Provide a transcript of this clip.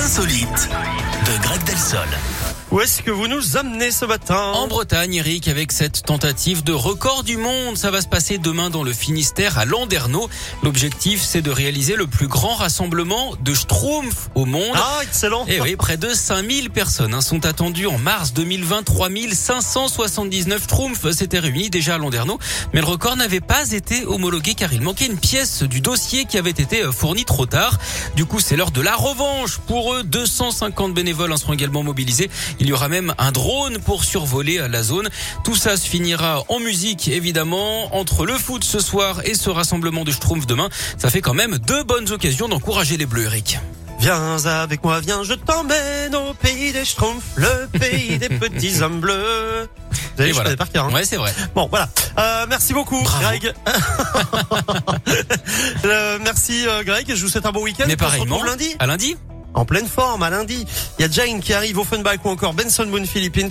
insolites de Greg Delsol. Où est-ce que vous nous amenez ce matin? En Bretagne, Eric, avec cette tentative de record du monde, ça va se passer demain dans le Finistère à Landerneau. L'objectif, c'est de réaliser le plus grand rassemblement de Schtroumpfs au monde. Ah, excellent Et oui, près de 5000 personnes hein, sont attendues en mars 2020. 3579 Schtroumpfs s'étaient réunis déjà à Landerneau. Mais le record n'avait pas été homologué car il manquait une pièce du dossier qui avait été euh, fournie trop tard. Du coup, c'est l'heure de la revanche. Pour eux, 250 bénévoles en seront également mobilisés. Il y aura même un drone pour survoler la zone. Tout ça se finira en musique, évidemment. Entre le foot ce soir et ce rassemblement de Schtroumpf demain, ça fait quand même deux bonnes occasions d'encourager les Bleus, Eric. Viens avec moi, viens, je t'emmène au pays des Schtroumpfs, le pays des petits hommes bleus. Vous avez voilà. par cœur, hein. Ouais, c'est vrai. Bon, voilà. Euh, merci beaucoup, Bravo. Greg. Euh, merci, euh, Greg. Je vous souhaite un bon week-end. Mais On se pareillement, lundi. à lundi. En pleine forme, à lundi. Il y a Jane qui arrive au Funback ou encore Benson Moon Philippines.